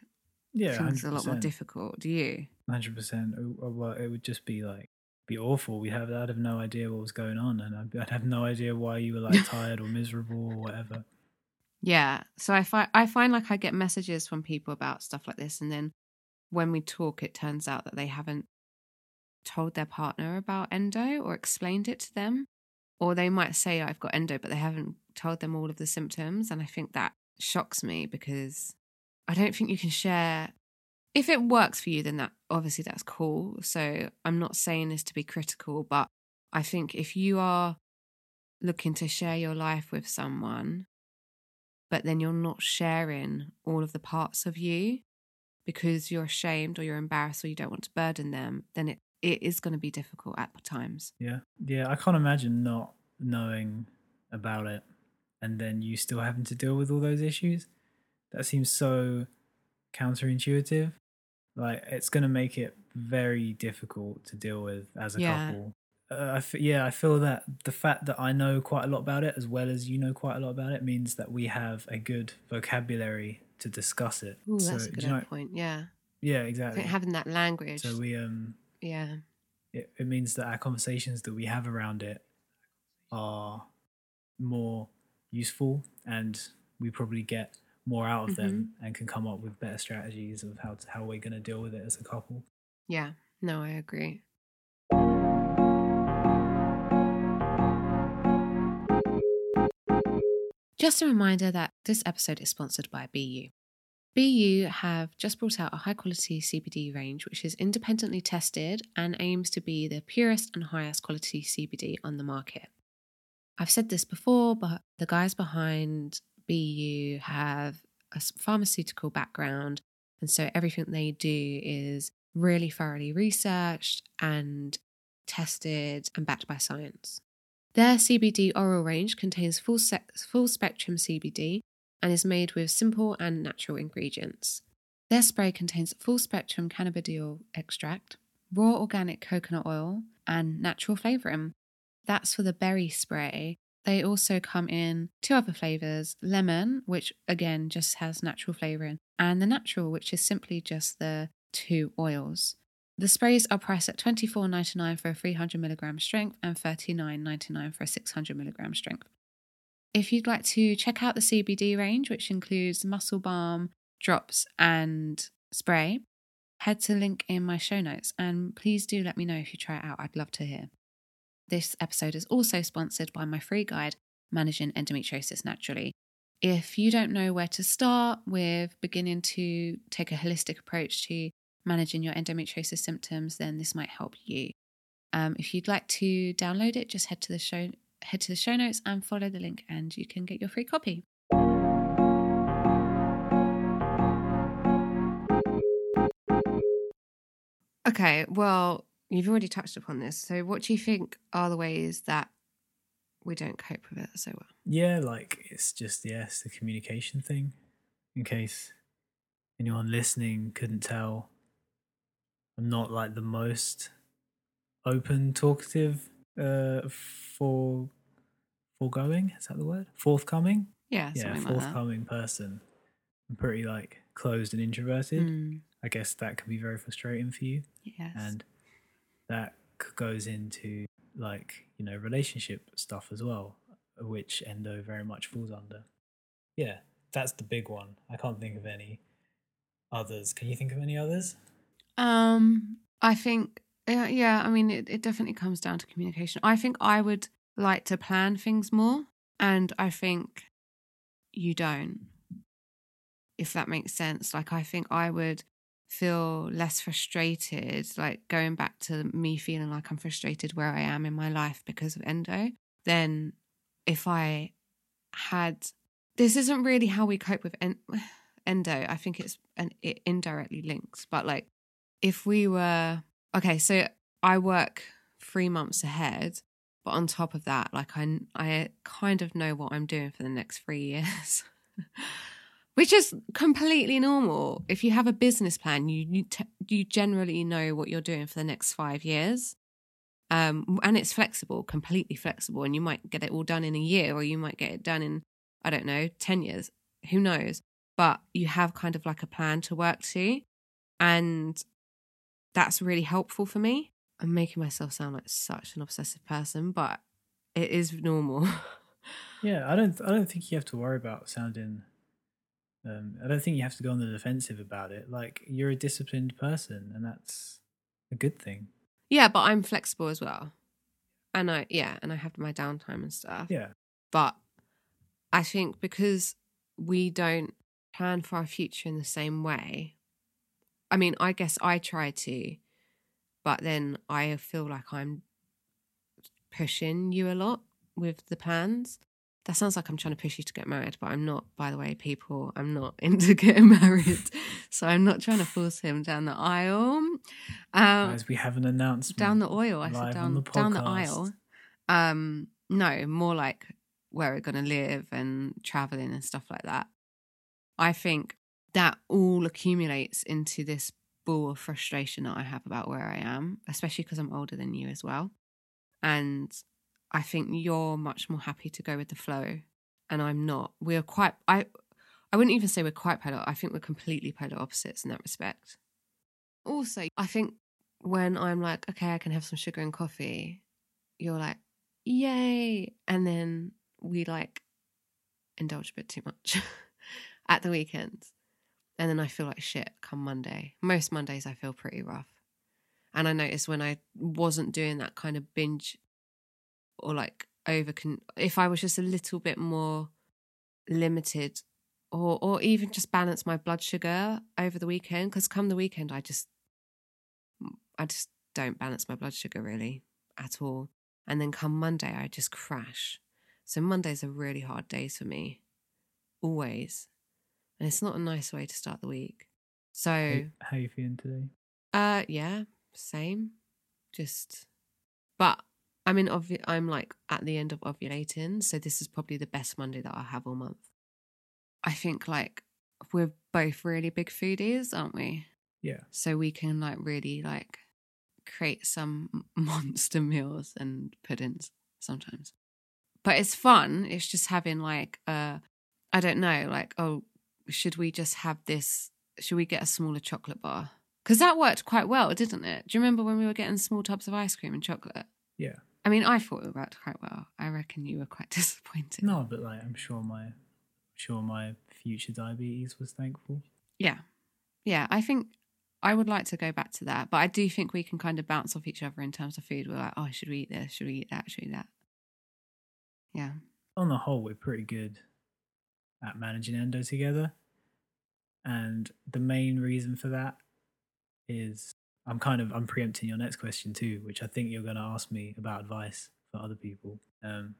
Speaker 2: yeah,
Speaker 1: things 100%. a lot more difficult? Do you?
Speaker 2: Hundred percent. Oh, oh, well, it would just be like be awful. We have I'd have no idea what was going on, and I'd, I'd have no idea why you were like tired or miserable or whatever.
Speaker 1: Yeah. So I find I find like I get messages from people about stuff like this, and then when we talk, it turns out that they haven't told their partner about endo or explained it to them, or they might say I've got endo, but they haven't told them all of the symptoms, and I think that shocks me because I don't think you can share if it works for you, then that obviously that's cool. So I'm not saying this to be critical, but I think if you are looking to share your life with someone, but then you're not sharing all of the parts of you because you're ashamed or you're embarrassed or you don't want to burden them, then it, it is going to be difficult at times.
Speaker 2: Yeah. Yeah. I can't imagine not knowing about it and then you still having to deal with all those issues. That seems so counterintuitive. Like it's going to make it very difficult to deal with as a
Speaker 1: Yeah.
Speaker 2: couple. Uh, I f- yeah, I feel that the fact that I know quite a lot about it, as well as you know quite a lot about it, means that we have a good vocabulary to discuss it.
Speaker 1: Ooh,
Speaker 2: So,
Speaker 1: that's a good
Speaker 2: you know-
Speaker 1: point. Yeah.
Speaker 2: Yeah, exactly.
Speaker 1: having that language.
Speaker 2: So we um,
Speaker 1: yeah.
Speaker 2: it, it means that our conversations that we have around it are more useful, and we probably get more out of them and can come up with better strategies of how to, how we're going to deal with it as a couple.
Speaker 1: Yeah. No, I agree. Just a reminder that this episode is sponsored by BeYou. BeYou have just brought out a high quality CBD range which is independently tested and aims to be the purest and highest quality CBD on the market. I've said this before, but the guys behind BeYou have a pharmaceutical background, and so everything they do is really thoroughly researched and tested and backed by science. Their CBD oral range contains full, se- full spectrum CBD and is made with simple and natural ingredients. Their spray contains full spectrum cannabidiol extract, raw organic coconut oil, and natural flavouring. That's for the berry spray. They also come in two other flavours lemon, which again just has natural flavouring, and the natural, which is simply just the two oils. The sprays are priced at $24.99 for a 300 milligram strength and $39.99 for a 600 milligram strength. If you'd like to check out the CBD range, which includes muscle balm, drops, and spray, head to the link in my show notes and please do let me know if you try it out. I'd love to hear. This episode is also sponsored by my free guide, Managing Endometriosis Naturally. If you don't know where to start with beginning to take a holistic approach to managing your endometriosis symptoms, then this might help you. Um, if you'd like to download it, just head to the show head to the show notes and follow the link, and you can get your free copy. Okay, well, you've already touched upon this. So, what do you think are the ways that we don't cope with it so well?
Speaker 2: Yeah, like it's just yes, the communication thing. In case anyone listening couldn't tell, I'm not like the most open, talkative, uh, for foregoing. Is that the word? Forthcoming.
Speaker 1: Yeah,
Speaker 2: yeah,
Speaker 1: something like
Speaker 2: forthcoming person. I'm pretty like closed and introverted.
Speaker 1: Mm,
Speaker 2: I guess that can be very frustrating for you,
Speaker 1: yes.
Speaker 2: and that goes into like you know relationship stuff as well, which endo very much falls under. Yeah, that's the big one. I can't think of any others. Can you think of any others?
Speaker 1: Um, I think, uh, yeah, I mean, it, it definitely comes down to communication. I think I would like to plan things more, and I think you don't, if that makes sense. Like, I think I would feel less frustrated, like going back to me feeling like I'm frustrated where I am in my life because of endo, than if I had. This isn't really how we cope with en- endo. I think it's and it indirectly links, but like if we were okay, so I work three months ahead, but on top of that, like I I kind of know what I'm doing for the next three years, which is completely normal. If you have a business plan, you you, you generally know what you're doing for the next five years. Um, and it's flexible, completely flexible, and you might get it all done in a year, or you might get it done in, I don't know, 10 years. Who knows? But you have kind of like a plan to work to. And that's really helpful for me. I'm making myself sound like such an obsessive person, but it is normal.
Speaker 2: Yeah, I don't. I don't think you have to worry about sounding. Um, I don't think you have to go on the defensive about it. Like you're a disciplined person, and that's a good thing.
Speaker 1: yeah, but I'm flexible as well. And I, yeah, and I have my downtime and stuff.
Speaker 2: Yeah,
Speaker 1: But I think because we don't plan for our future in the same way, I mean, I guess I try to, but then I feel like I'm pushing you a lot with the plans. That sounds like I'm trying to push you to get married, but I'm not, by the way, people. I'm not into getting married. So I'm not trying to force him down the aisle. Um,
Speaker 2: guys, we have an announcement.
Speaker 1: down the oil. I said down
Speaker 2: the
Speaker 1: down the aisle. Um, no, more like where we're gonna live and traveling and stuff like that. I think that all accumulates into this ball of frustration that I have about where I am, especially because I'm older than you as well. And I think you're much more happy to go with the flow, and I'm not. We're quite. I. I wouldn't even say we're quite polar. I think we're completely polar opposites in that respect. Also, I think when I'm like, okay, I can have some sugar and coffee, you're like, yay. And then we like indulge a bit too much at the weekends. And then I feel like shit come Monday. Most Mondays I feel pretty rough. And I noticed when I wasn't doing that kind of binge or like over, con- if I was just a little bit more limited or or even just balance my blood sugar over the weekend because come the weekend I just I just don't balance my blood sugar really at all and then come Monday I just crash so Mondays are really hard days for me always and it's not a nice way to start the week so
Speaker 2: How, how you feeling today?
Speaker 1: uh yeah same just but I mean obvi- I'm like at the end of ovulating so this is probably the best Monday that I have all month I think like we're both really big foodies, aren't we?
Speaker 2: Yeah.
Speaker 1: So we can like really like create some monster meals and puddings sometimes. But it's fun. It's just having like uh I don't know, like oh, should we just have this should we get a smaller chocolate bar? Cuz that worked quite well, didn't it? Do you remember when we were getting small tubs of ice cream and chocolate?
Speaker 2: Yeah.
Speaker 1: I mean, I thought it worked quite well. I reckon you were quite disappointed.
Speaker 2: No, but like I'm sure my sure my future diabetes was thankful.
Speaker 1: Yeah. Yeah. I think I would like to go back to that. But I do think we can kind of bounce off each other in terms of food. We're like, oh, should we eat this? Should we eat that? Should we eat that? Yeah.
Speaker 2: On the whole, we're pretty good at managing endo together. And the main reason for that is I'm kind of I'm preempting your next question too, which I think you're going to ask me about advice for other people. Um,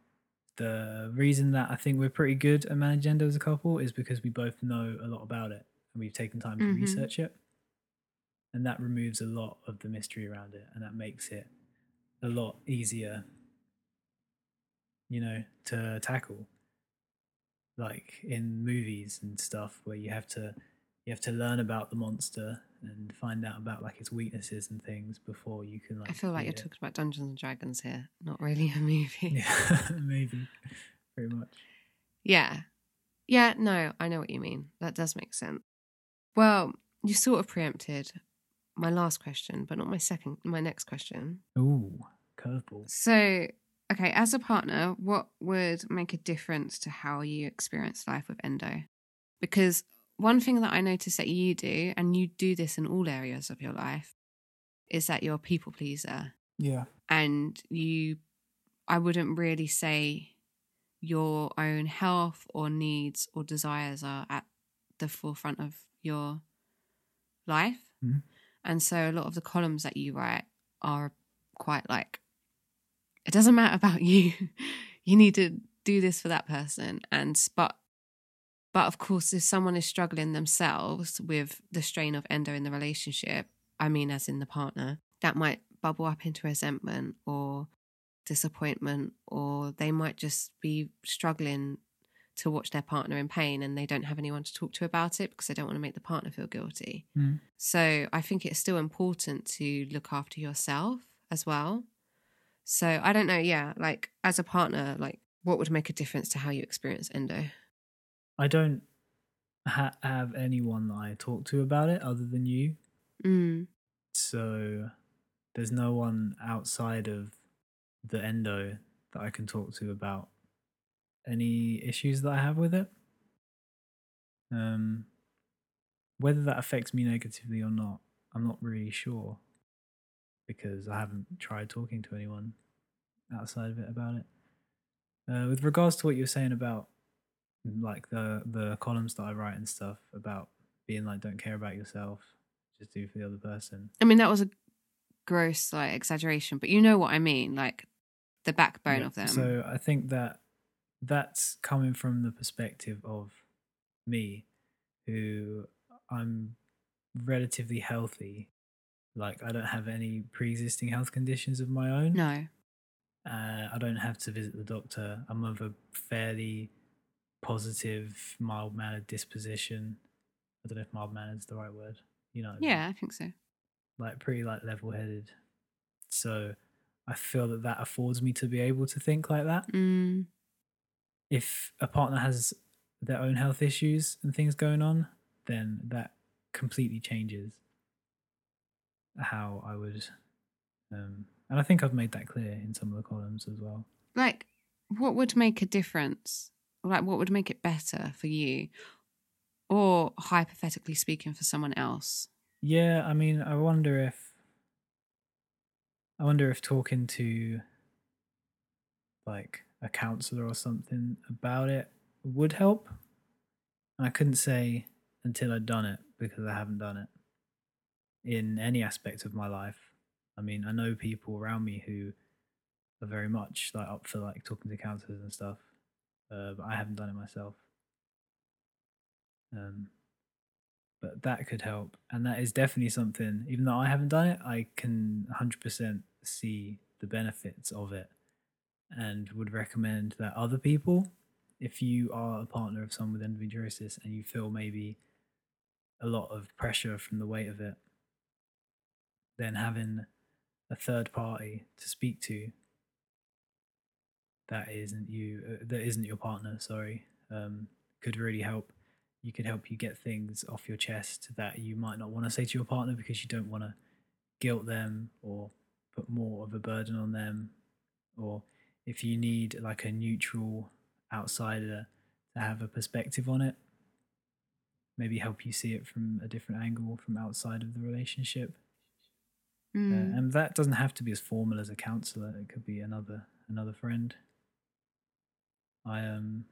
Speaker 2: the reason that I think we're pretty good at managing endo as a couple is because we both know a lot about it and we've taken time to
Speaker 1: Mhm.
Speaker 2: research it. And that removes a lot of the mystery around it and that makes it a lot easier, you know, to tackle. Like in movies and stuff where you have to you have to learn about the monster and find out about like its weaknesses and things before you can like
Speaker 1: I feel like you're
Speaker 2: it.
Speaker 1: talking about Dungeons and Dragons here, not really a movie.
Speaker 2: Yeah, maybe. Pretty much.
Speaker 1: Yeah. Yeah, no, I know what you mean. That does make sense. Well, you sort of preempted my last question, but not my second, my next question.
Speaker 2: Ooh, curveball.
Speaker 1: So, okay, as a partner, what would make a difference to how you experience life with endo? Because one thing that I notice that you do, and you do this in all areas of your life, is that you're a people pleaser.
Speaker 2: Yeah.
Speaker 1: And you, I wouldn't really say your own health or needs or desires are at the forefront of your life.
Speaker 2: Mhm.
Speaker 1: And so a lot of the columns that you write are quite like, it doesn't matter about you. you need to do this for that person. And, but, but of course, if someone is struggling themselves with the strain of endo in the relationship, I mean, as in the partner, that might bubble up into resentment or disappointment, or they might just be struggling to watch their partner in pain and they don't have anyone to talk to about it because they don't want to make the partner feel guilty.
Speaker 2: Mm.
Speaker 1: So I think it's still important to look after yourself as well. So I don't know, yeah, like as a partner, like what would make a difference to how you experience endo?
Speaker 2: I don't ha- have anyone that I talk to about it other than you.
Speaker 1: Mm.
Speaker 2: So there's no one outside of the endo that I can talk to about any issues that I have with it. Um, whether that affects me negatively or not, I'm not really sure because I haven't tried talking to anyone outside of it about it. Uh, with regards to what you're saying about like the the columns that I write and stuff about being like don't care about yourself, just do for the other person.
Speaker 1: I mean, that was a gross like exaggeration, but you know what I mean, like the backbone
Speaker 2: Yeah,
Speaker 1: of them.
Speaker 2: So I think that that's coming from the perspective of me, who I'm relatively healthy. Like I don't have any pre-existing health conditions of my own.
Speaker 1: no.
Speaker 2: Uh, I don't have to visit the doctor. I'm of a fairly positive, mild mannered disposition. I don't know if mild mannered is the right word. You know, what I mean?
Speaker 1: Yeah, I think so.
Speaker 2: like pretty like level headed. So I feel that that affords me to be able to think like that.
Speaker 1: Mm,
Speaker 2: If a partner has their own health issues and things going on, then that completely changes how I would. Um, and I think I've made that clear in some of the columns as well.
Speaker 1: like, what would make a difference? Like, what would make it better for you? Or hypothetically speaking, for someone else?
Speaker 2: Yeah, I mean, I wonder if I wonder if talking to like a counselor or something about it would help. And I couldn't say until I'd done it because I haven't done it in any aspect of my life. I mean, I know people around me who are very much like up for like talking to counselors and stuff, uh, but I haven't done it myself. Um, but that could help and that is definitely something even though i haven't done it i can 100% see the benefits of it and would recommend that other people if you are a partner of someone with endometriosis and you feel maybe a lot of pressure from the weight of it then having a third party to speak to that isn't you uh, that isn't your partner sorry um, could really help. You could help you get things off your chest that you might not want to say to your partner because you don't want to guilt them or put more of a burden on them. Or if you need like a neutral outsider to have a perspective on it maybe help you see it from a different angle from outside of the relationship uh,
Speaker 1: Mm.
Speaker 2: and that doesn't have to be as formal as a counselor it could be another another friend i um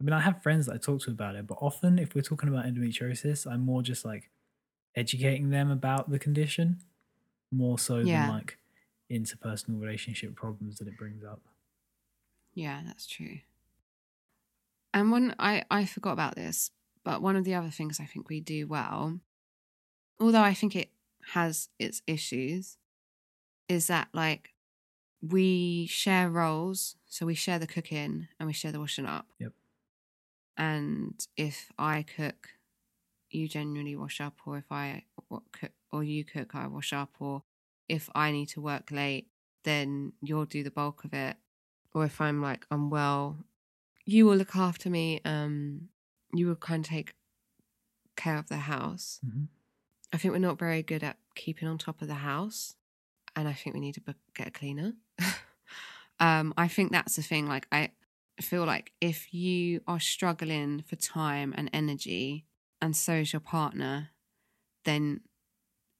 Speaker 2: i mean i have friends that i talk to about it but often if we're talking about endometriosis i'm more just like educating them about the condition more so
Speaker 1: Yeah.
Speaker 2: than like interpersonal relationship problems that it brings up
Speaker 1: Yeah, that's true. And one I I forgot about this, but one of the other things I think we do well, although I think it has its issues, is that like we share roles, so we share the cooking and we share the washing up.
Speaker 2: Yep.
Speaker 1: And if I cook, you generally wash up, or if I what cook or you cook, I wash up, or if I need to work late, then you'll do the bulk of it or if I'm like unwell, you will look after me. Um, you will kind of take care of the house.
Speaker 2: Mhm.
Speaker 1: I think we're not very good at keeping on top of the house, and I think we need to book, get a cleaner. um, I think that's the thing. Like, I feel like if you are struggling for time and energy, and so is your partner, then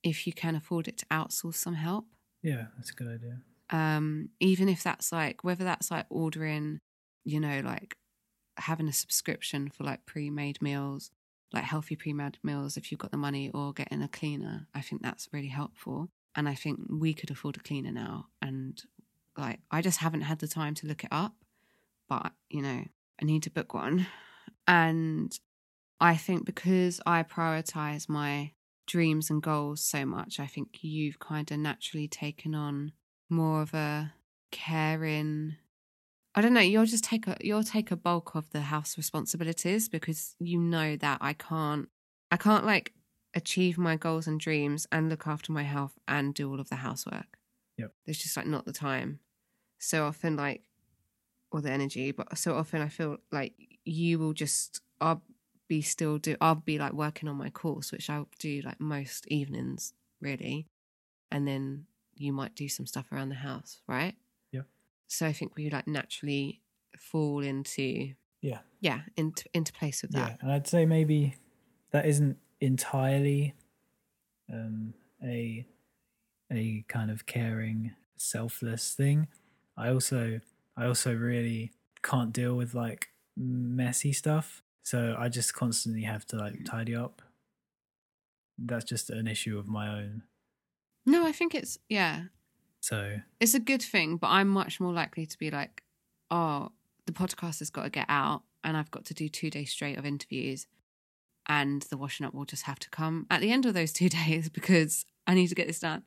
Speaker 1: if you can afford it to outsource some help,
Speaker 2: yeah that's a good idea
Speaker 1: um even if that's like whether that's like ordering you know like having a subscription for like pre-made meals like healthy pre-made meals if you've got the money or getting a cleaner. I think that's really helpful. And i think we could afford a cleaner now. And like i just haven't had the time to look it up but you know i need to book one. And i think because i prioritize my dreams and goals so much i think you've kind of naturally taken on more of a caring I don't know, you'll just take a you'll take a bulk of the house responsibilities because you know that I can't I can't like achieve my goals and dreams and look after my health and do all of the housework.
Speaker 2: Yep.
Speaker 1: There's just like not the time. So often like or the energy, but so often I feel like you will just I'll be still do I'll be like working on my course, which I'll do like most evenings, really. And then you might do some stuff around the house, right?
Speaker 2: Yeah.
Speaker 1: So I think we like naturally fall into
Speaker 2: yeah
Speaker 1: yeah, into into place with
Speaker 2: Yeah,
Speaker 1: that.
Speaker 2: and I'd say maybe that isn't entirely um, a a kind of caring, selfless thing. I also I also really can't deal with like messy stuff, so I just constantly have to like tidy up. That's just an issue of my own.
Speaker 1: No, I think it's yeah,
Speaker 2: So
Speaker 1: it's a good thing, but I'm much more likely to be like, oh, the podcast has got to get out, and I've got to do two days straight of interviews, and the washing up will just have to come at the end of those two days because I need to get this done.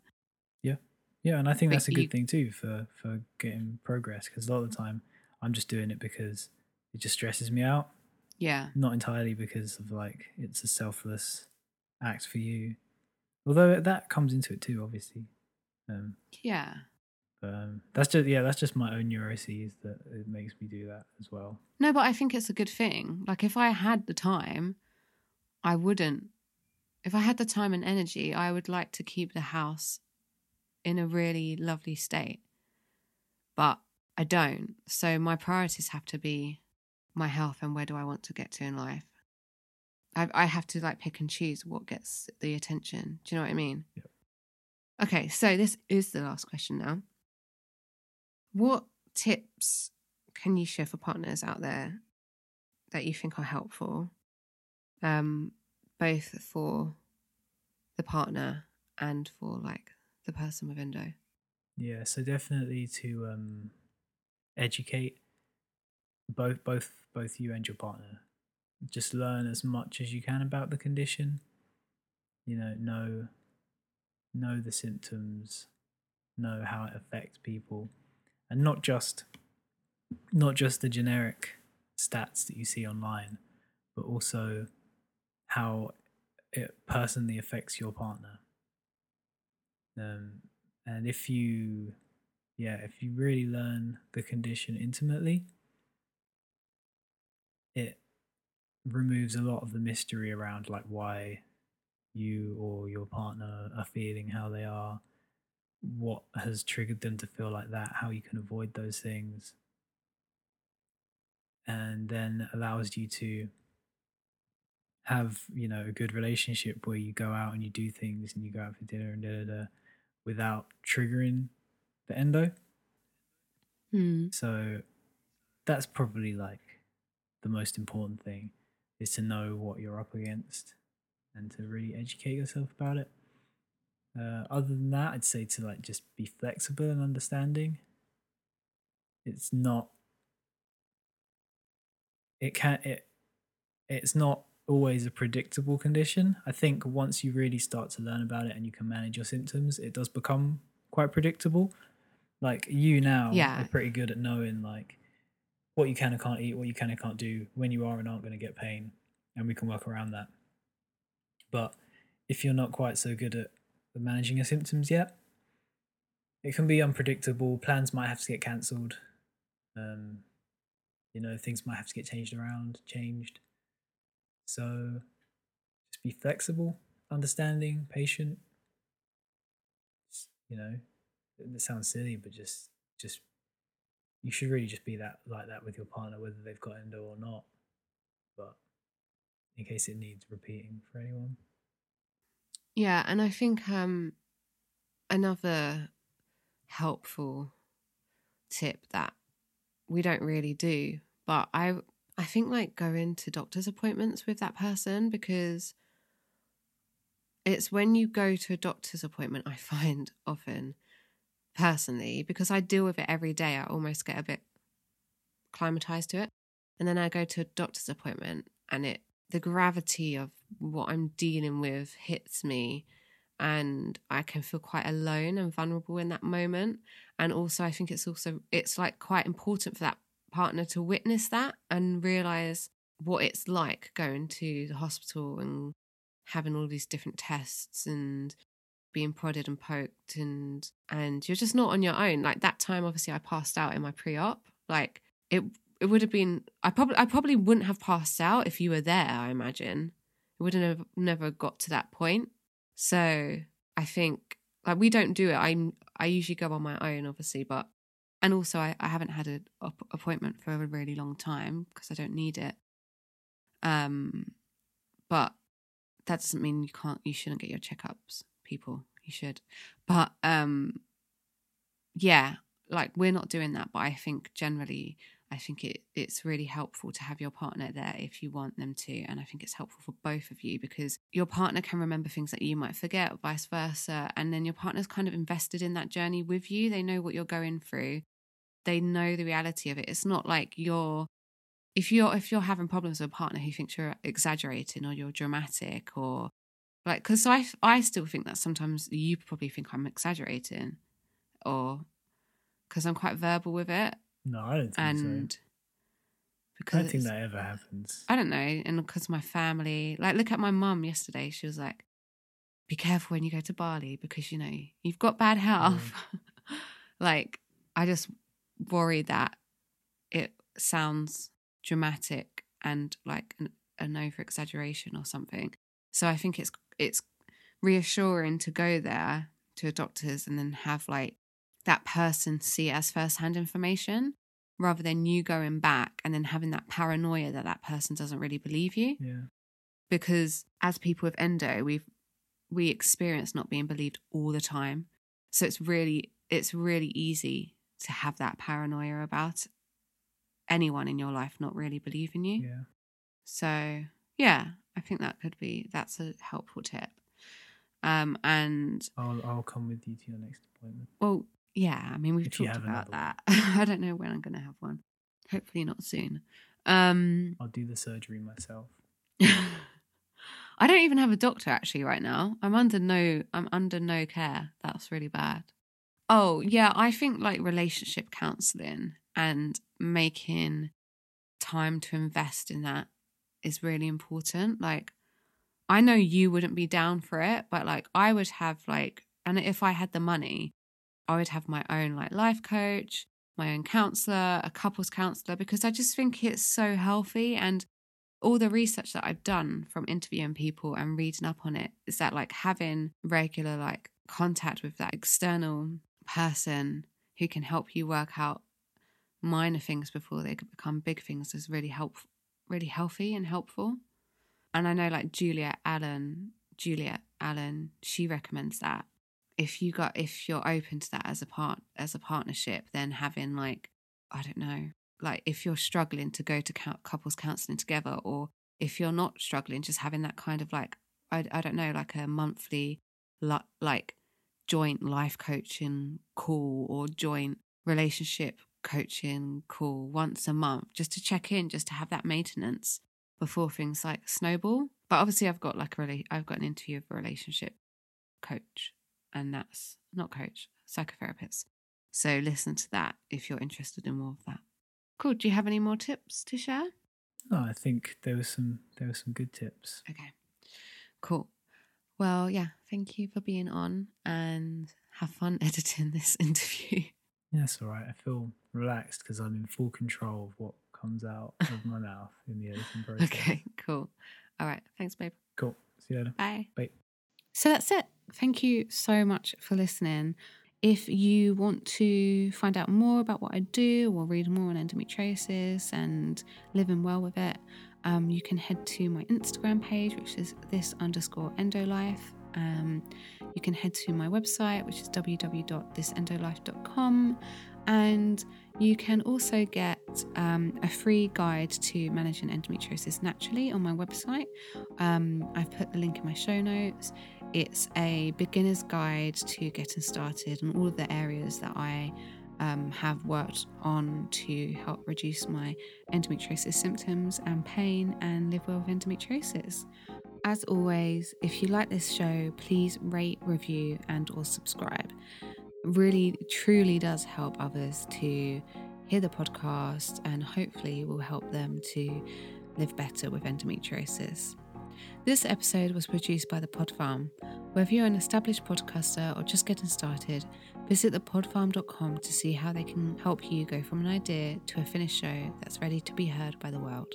Speaker 2: yeah, Yeah. and I think
Speaker 1: But
Speaker 2: that's a
Speaker 1: you-
Speaker 2: good thing too for for getting progress because a lot of the time I'm just doing it because it just stresses me out.
Speaker 1: Yeah,
Speaker 2: not entirely because of like it's a selfless act for you. Although that comes into it too, obviously. Um,
Speaker 1: Yeah.
Speaker 2: um, that's just yeah, that's just my own neuroses that it makes me do that as well.
Speaker 1: No, but I think it's a good thing. Like if I had the time, I wouldn't. If I had the time and energy, I would like to keep the house in a really lovely state. But I don't. So my priorities have to be my health and where do I want to get to in life. I I have to like pick and choose what gets the attention. Do you know what I mean?
Speaker 2: Yep.
Speaker 1: Okay, so this is the last question now. What tips can you share for partners out there that you think are helpful, um, both for the partner and for like the person with endo?
Speaker 2: Yeah, so definitely to um, educate both both both you and your partner. Just learn as much as you can about the condition. You know, know know the symptoms, know how it affects people, and not just not just the generic stats that you see online, but also how it personally affects your partner. Um, and if you, yeah, if you really learn the condition intimately, it removes a lot of the mystery around like why you or your partner are feeling how they are, what has triggered them to feel like that, how you can avoid those things, and then allows you to have you know a good relationship where you go out and you do things and you go out for dinner and da da da without triggering the endo.
Speaker 1: Hmm.
Speaker 2: So that's probably like the most important thing is to know what you're up against and to really educate yourself about it. Uh, other than that, I'd say to like just be flexible and understanding. It's not. It can it. It's not always a predictable condition. I think once you really start to learn about it and you can manage your symptoms, it does become quite predictable. Like you now
Speaker 1: Yeah.
Speaker 2: are pretty good at knowing like what you can and can't eat, what you can and can't do, when you are and aren't going to get pain, and we can work around that. But if you're not quite so good at managing your symptoms yet, it can be unpredictable. Plans might have to get cancelled. Um, you know, things might have to get changed around, changed. So just be flexible, understanding, patient. You know, it sounds silly, but just just you should really just be that like that with your partner, whether they've got endo or not. But in case it needs repeating for anyone.
Speaker 1: Yeah, and I think um, another helpful tip that we don't really do, but I I think like going to doctor's appointments with that person because it's when you go to a doctor's appointment I find often personally because I deal with it every day I almost get a bit climatized to it and then I go to a doctor's appointment and it the gravity of what I'm dealing with hits me and I can feel quite alone and vulnerable in that moment. And also I think it's also it's like quite important for that partner to witness that and realize what it's like going to the hospital and having all these different tests and being prodded and poked and and you're just not on your own. Like that time obviously I passed out in my pre-op. Like it it would have been I probably I probably wouldn't have passed out if you were there, I imagine. It wouldn't have never got to that point. So I think like we don't do it. I'm I usually go on my own, obviously, but and also I, I haven't had an op- appointment for a really long time because I don't need it. Um, but that doesn't mean you can't. You shouldn't get your checkups, people. You should, but um, yeah, like we're not doing that. But I think generally I think it, it's really helpful to have your partner there if you want them to. And I think it's helpful for both of you because your partner can remember things that you might forget, or vice versa. And then your partner's kind of invested in that journey with you. They know what you're going through, they know the reality of it. It's not like you're. If you're if you're having problems with a partner who thinks you're exaggerating or you're dramatic or like because I I still think that sometimes you probably think I'm exaggerating or because I'm quite verbal with it
Speaker 2: No, I don't think
Speaker 1: and
Speaker 2: so. I don't think that ever happens.
Speaker 1: I don't know, and because my family, like, look at my mum yesterday. She was like, be careful when you go to Bali because you know you've got bad health. like I just worry that it sounds dramatic and like an, an over exaggeration or something. So I think it's it's reassuring to go there to a doctor's and then have like that person see it as first-hand information rather than you going back and then having that paranoia that that person doesn't really believe you
Speaker 2: Yeah.
Speaker 1: because as people with endo we've we experience not being believed all the time so it's really it's really easy to have that paranoia about anyone in your life not really believing you
Speaker 2: Yeah.
Speaker 1: so yeah i think that could be that's a helpful tip um and
Speaker 2: I'll I'll come with you to your next appointment.
Speaker 1: well yeah i mean we've
Speaker 2: If
Speaker 1: talked about that i don't know when i'm going to have one hopefully not soon um
Speaker 2: I'll do the surgery myself.
Speaker 1: I don't even have a doctor actually right now. I'm under no I'm under no care. That's really bad. Oh, yeah, I think like relationship counseling and making time to invest in that is really important. Like I know you wouldn't be down for it, but like I would have like and if I had the money, I would have my own like life coach, my own counselor, a couples counselor because I just think it's so healthy and all the research that I've done from interviewing people and reading up on it is that like having regular like contact with that external person who can help you work out minor things before they become big things is really help really healthy and helpful. And I know like Julia Allen, Juliet Allen, she recommends that. If you got if you're open to that as a part as a partnership, then having like I don't know, like if you're struggling to go to couples counseling together or if you're not struggling just having that kind of like i, I don't know like a monthly like joint life coaching call or joint relationship coaching call once a month just to check in just to have that maintenance before things like snowball. But obviously i've got like a really i've got an interview of a relationship coach and that's not coach psychotherapist so listen to that if you're interested in more of that Cool. Do you have any more tips to share?
Speaker 2: No, I think there were some there were some good tips.
Speaker 1: Okay. Cool. Well, yeah, thank you for being on and have fun editing this interview.
Speaker 2: Yeah, That's all right. I feel relaxed because I'm in full control of what comes out of my mouth in the editing process.
Speaker 1: Okay, cool. All right. Thanks, babe.
Speaker 2: Cool. See you later.
Speaker 1: Bye.
Speaker 2: Bye.
Speaker 1: So that's it. Thank you so much for listening. If you want to find out more about what I do or read more on endometriosis and living well with it, um, you can head to my Instagram page, which is this underscore endolife. Um, you can head to my website, which is www.thisendolife.com. And you can also get um, a free guide to managing endometriosis naturally on my website. Um, I've put the link in my show notes. It's a beginner's guide to getting started and all of the areas that I um, have worked on to help reduce my endometriosis symptoms and pain and live well with endometriosis. As always, if you like this show, please rate, review, and or subscribe. Really, truly does help others to hear the podcast and hopefully will help them to live better with endometriosis. This episode was produced by The Pod Farm. Whether you're an established podcaster or just getting started, visit thepodfarm.com to see how they can help you go from an idea to a finished show that's ready to be heard by the world.